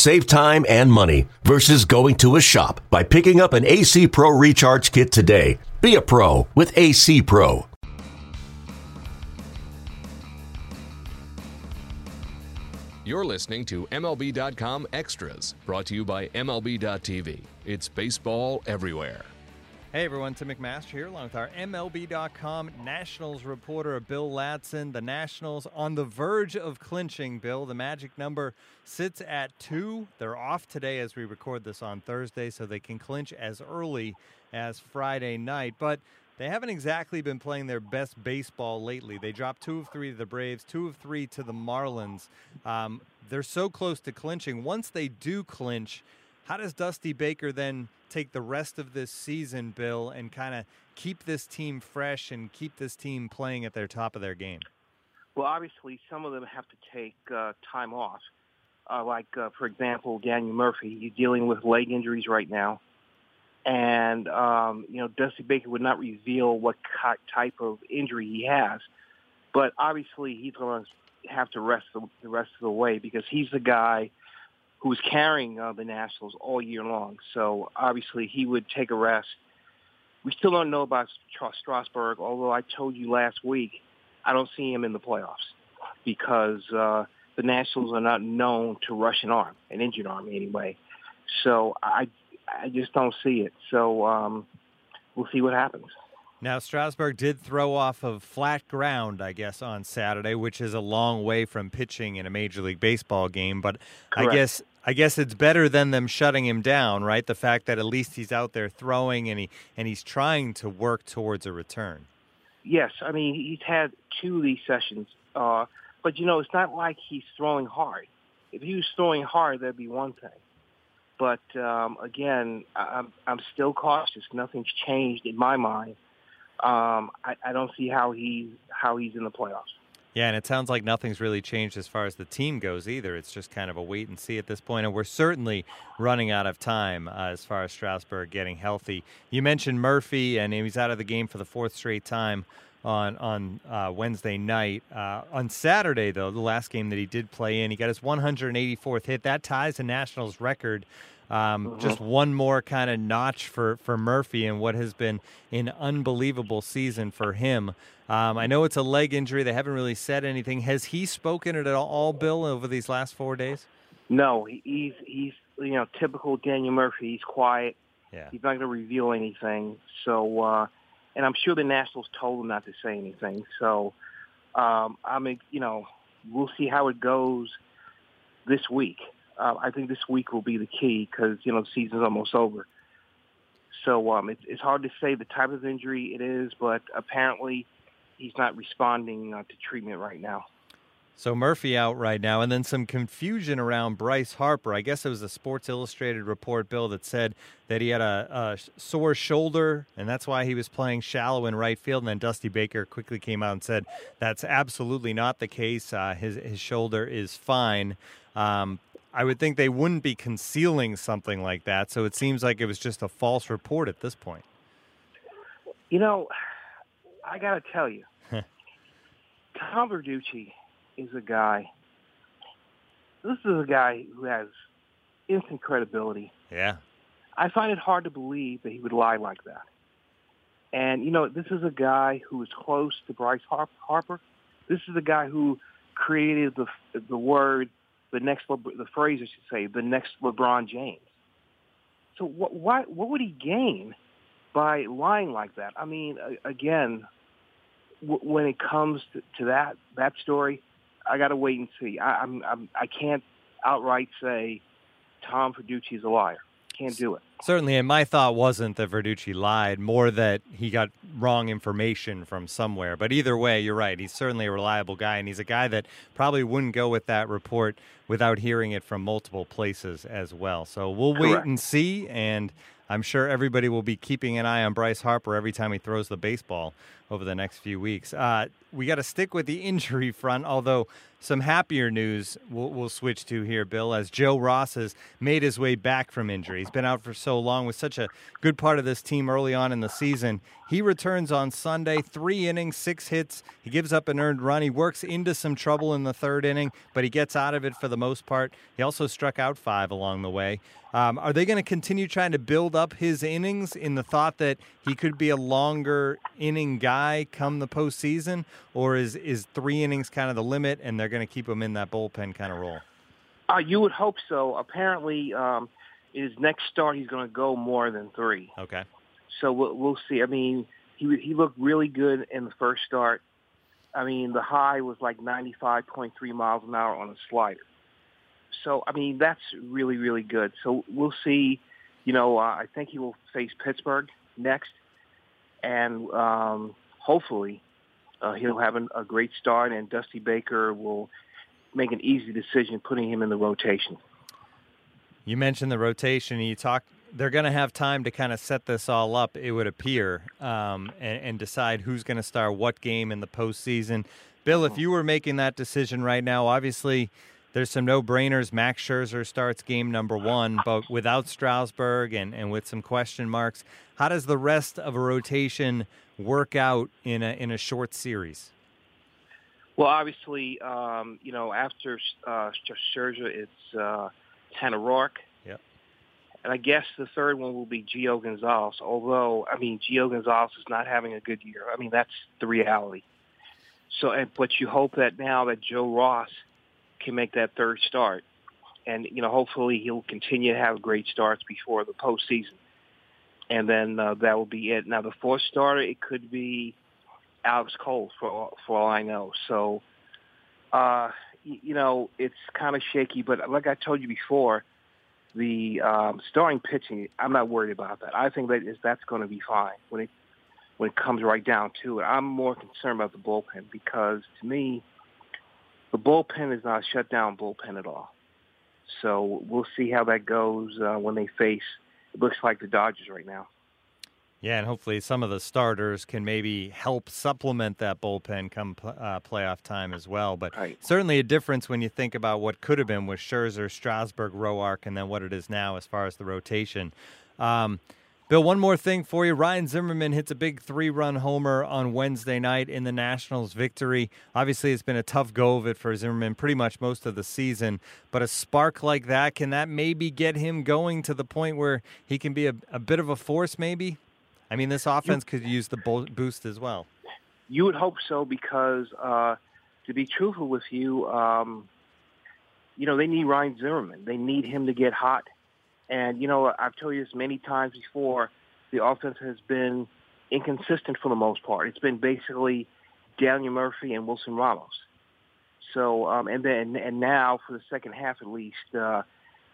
Save time and money versus going to a shop by picking up an AC Pro Recharge Kit today. Be a pro with AC Pro. You're listening to MLB.com Extras, brought to you by MLB.tv. It's baseball everywhere. Hey everyone, Tim McMaster here, along with our MLB.com Nationals reporter Bill Ladson. The Nationals on the verge of clinching, Bill. The magic number sits at two. They're off today as we record this on Thursday, so they can clinch as early as Friday night. But they haven't exactly been playing their best baseball lately. They dropped two of three to the Braves, two of three to the Marlins. Um, they're so close to clinching. Once they do clinch, how does Dusty Baker then take the rest of this season, Bill, and kind of keep this team fresh and keep this team playing at their top of their game? Well, obviously, some of them have to take uh, time off. Uh, like, uh, for example, Daniel Murphy, he's dealing with leg injuries right now. And, um, you know, Dusty Baker would not reveal what type of injury he has. But obviously, he's going to have to rest the, the rest of the way because he's the guy – who was carrying uh, the Nationals all year long. So obviously he would take a rest. We still don't know about Strasburg, although I told you last week I don't see him in the playoffs because uh, the Nationals are not known to rush an arm, an injured arm anyway. So I I just don't see it. So um, we'll see what happens. Now, Strasburg did throw off of flat ground, I guess, on Saturday, which is a long way from pitching in a Major League Baseball game. But Correct. I guess I guess it's better than them shutting him down, right? The fact that at least he's out there throwing and he and he's trying to work towards a return. Yes, I mean he's had two of these sessions, uh, but you know it's not like he's throwing hard. If he was throwing hard, that'd be one thing. But um, again, I'm I'm still cautious. Nothing's changed in my mind. Um, I, I don't see how he how he's in the playoffs. Yeah, and it sounds like nothing's really changed as far as the team goes either. It's just kind of a wait and see at this point, and we're certainly running out of time uh, as far as Strasburg getting healthy. You mentioned Murphy, and he was out of the game for the fourth straight time on on uh, Wednesday night. Uh, on Saturday, though, the last game that he did play in, he got his 184th hit. That ties the Nationals record um, mm-hmm. Just one more kind of notch for, for Murphy and what has been an unbelievable season for him. Um, I know it's a leg injury. They haven't really said anything. Has he spoken it at all, Bill, over these last four days? No, he's he's you know typical Daniel Murphy. He's quiet. Yeah. He's not going to reveal anything. So, uh, and I'm sure the Nationals told him not to say anything. So, um, I mean, you know, we'll see how it goes this week uh, I think this week will be the key because you know the season's almost over. So um, it's, it's hard to say the type of injury it is, but apparently he's not responding uh, to treatment right now. So Murphy out right now, and then some confusion around Bryce Harper. I guess it was a Sports Illustrated report, Bill, that said that he had a, a, sore shoulder, and that's why he was playing shallow in right field. And then Dusty Baker quickly came out and said that's absolutely not the case. Uh, his his shoulder is fine. Um, I would think they wouldn't be concealing something like that. So it seems like it was just a false report at this point. You know, I got to tell you, Tom Verducci is a guy. This is a guy who has instant credibility. Yeah. I find it hard to believe that he would lie like that. And you know, this is a guy who is close to Bryce Harper. This is the guy who created the the word the next Le- the phrase I should say the next LeBron James. So what what what would he gain by lying like that? I mean, again, w- when it comes to, to that that story, I got to wait and see. I, I'm, I'm I can't outright say Tom Verducci is a liar. Can't do it. Certainly, and my thought wasn't that Verducci lied, more that he got wrong information from somewhere. But either way, you're right. He's certainly a reliable guy, and he's a guy that probably wouldn't go with that report without hearing it from multiple places as well. So we'll Correct. wait and see, and I'm sure everybody will be keeping an eye on Bryce Harper every time he throws the baseball over the next few weeks. Uh, we got to stick with the injury front, although some happier news we'll, we'll, switch to here, Bill, as Joe Ross has made his way back from injury. He's been out for so long, with such a good part of this team early on in the season. He returns on Sunday, three innings, six hits. He gives up an earned run. He works into some trouble in the third inning, but he gets out of it for the most part. He also struck out five along the way. Um, are they going to continue trying to build up his innings in the thought that he could be a longer inning guy come the postseason, or is is three innings kind of the limit, and they're going to keep him in that bullpen kind of role? Uh, you would hope so. Apparently, um, his next start he's going to go more than three. Okay. So we'll, we'll see. I mean, he he looked really good in the first start. I mean, the high was like 95.3 miles an hour on a slider. So I mean, that's really really good. So we'll see. You know, uh, I think he will face Pittsburgh next, and um, hopefully uh, he'll have an, a great start, and Dusty Baker will make an easy decision putting him in the rotation. You mentioned the rotation. And you talked. They're going to have time to kind of set this all up. It would appear, um, and, and, decide who's going to start what game in the postseason. Bill, if you were making that decision right now, obviously there's some no-brainers. Max Scherzer starts game number one, but without Strasburg and, and with some question marks, how does the rest of a rotation work out in a in a short series? Well, obviously, um, you know, after uh, Scherzer, it's uh, Tanner Roark. Yep. And I guess the third one will be Gio Gonzalez. Although, I mean, Gio Gonzalez is not having a good year. I mean, that's the reality. So, but you hope that now that Joe Ross can make that third start, and you know, hopefully he'll continue to have great starts before the postseason and then uh, that will be it. Now the fourth starter, it could be Alex Cole for for all I know. So, uh, you know, it's kind of shaky. But like I told you before, the um, starting pitching, I'm not worried about that. I think that is that's going to be fine when it when it comes right down to it. I'm more concerned about the bullpen because to me, the bullpen is not a shutdown bullpen at all. So we'll see how that goes uh, when they face it looks like the Dodgers right now. Yeah, and hopefully some of the starters can maybe help supplement that bullpen come uh, playoff time as well. But right. certainly a difference when you think about what could have been with Scherzer, Strasburg, Roark, and then what it is now as far as the rotation. Um, Bill, one more thing for you. Ryan Zimmerman hits a big three run homer on Wednesday night in the Nationals' victory. Obviously, it's been a tough go of it for Zimmerman pretty much most of the season, but a spark like that, can that maybe get him going to the point where he can be a, a bit of a force, maybe? I mean, this offense could use the boost as well. You would hope so because, uh, to be truthful with you, um, you know, they need Ryan Zimmerman. They need him to get hot and, you know, I've told you this many times before, the offense has been inconsistent for the most part. It's been basically Daniel Murphy and Wilson Ramos. So, um, and then, and now for the second half at least, uh,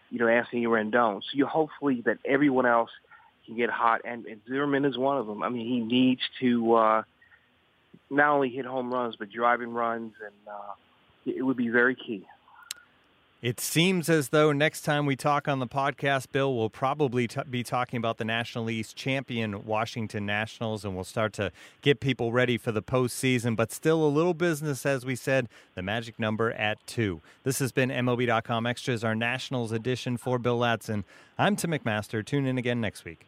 you know, Anthony Rendon. So you hopefully that everyone else can get hot, and, and Zimmerman is one of them. I mean, he needs to uh, not only hit home runs, but driving runs, and uh, it would be very key. It seems as though next time we talk on the podcast, Bill, we'll probably t- be talking about the National East champion Washington Nationals, and we'll start to get people ready for the postseason. But still a little business, as we said, the magic number at two. This has been MLB.com Extras, our Nationals edition for Bill Ladson. I'm Tim McMaster. Tune in again next week.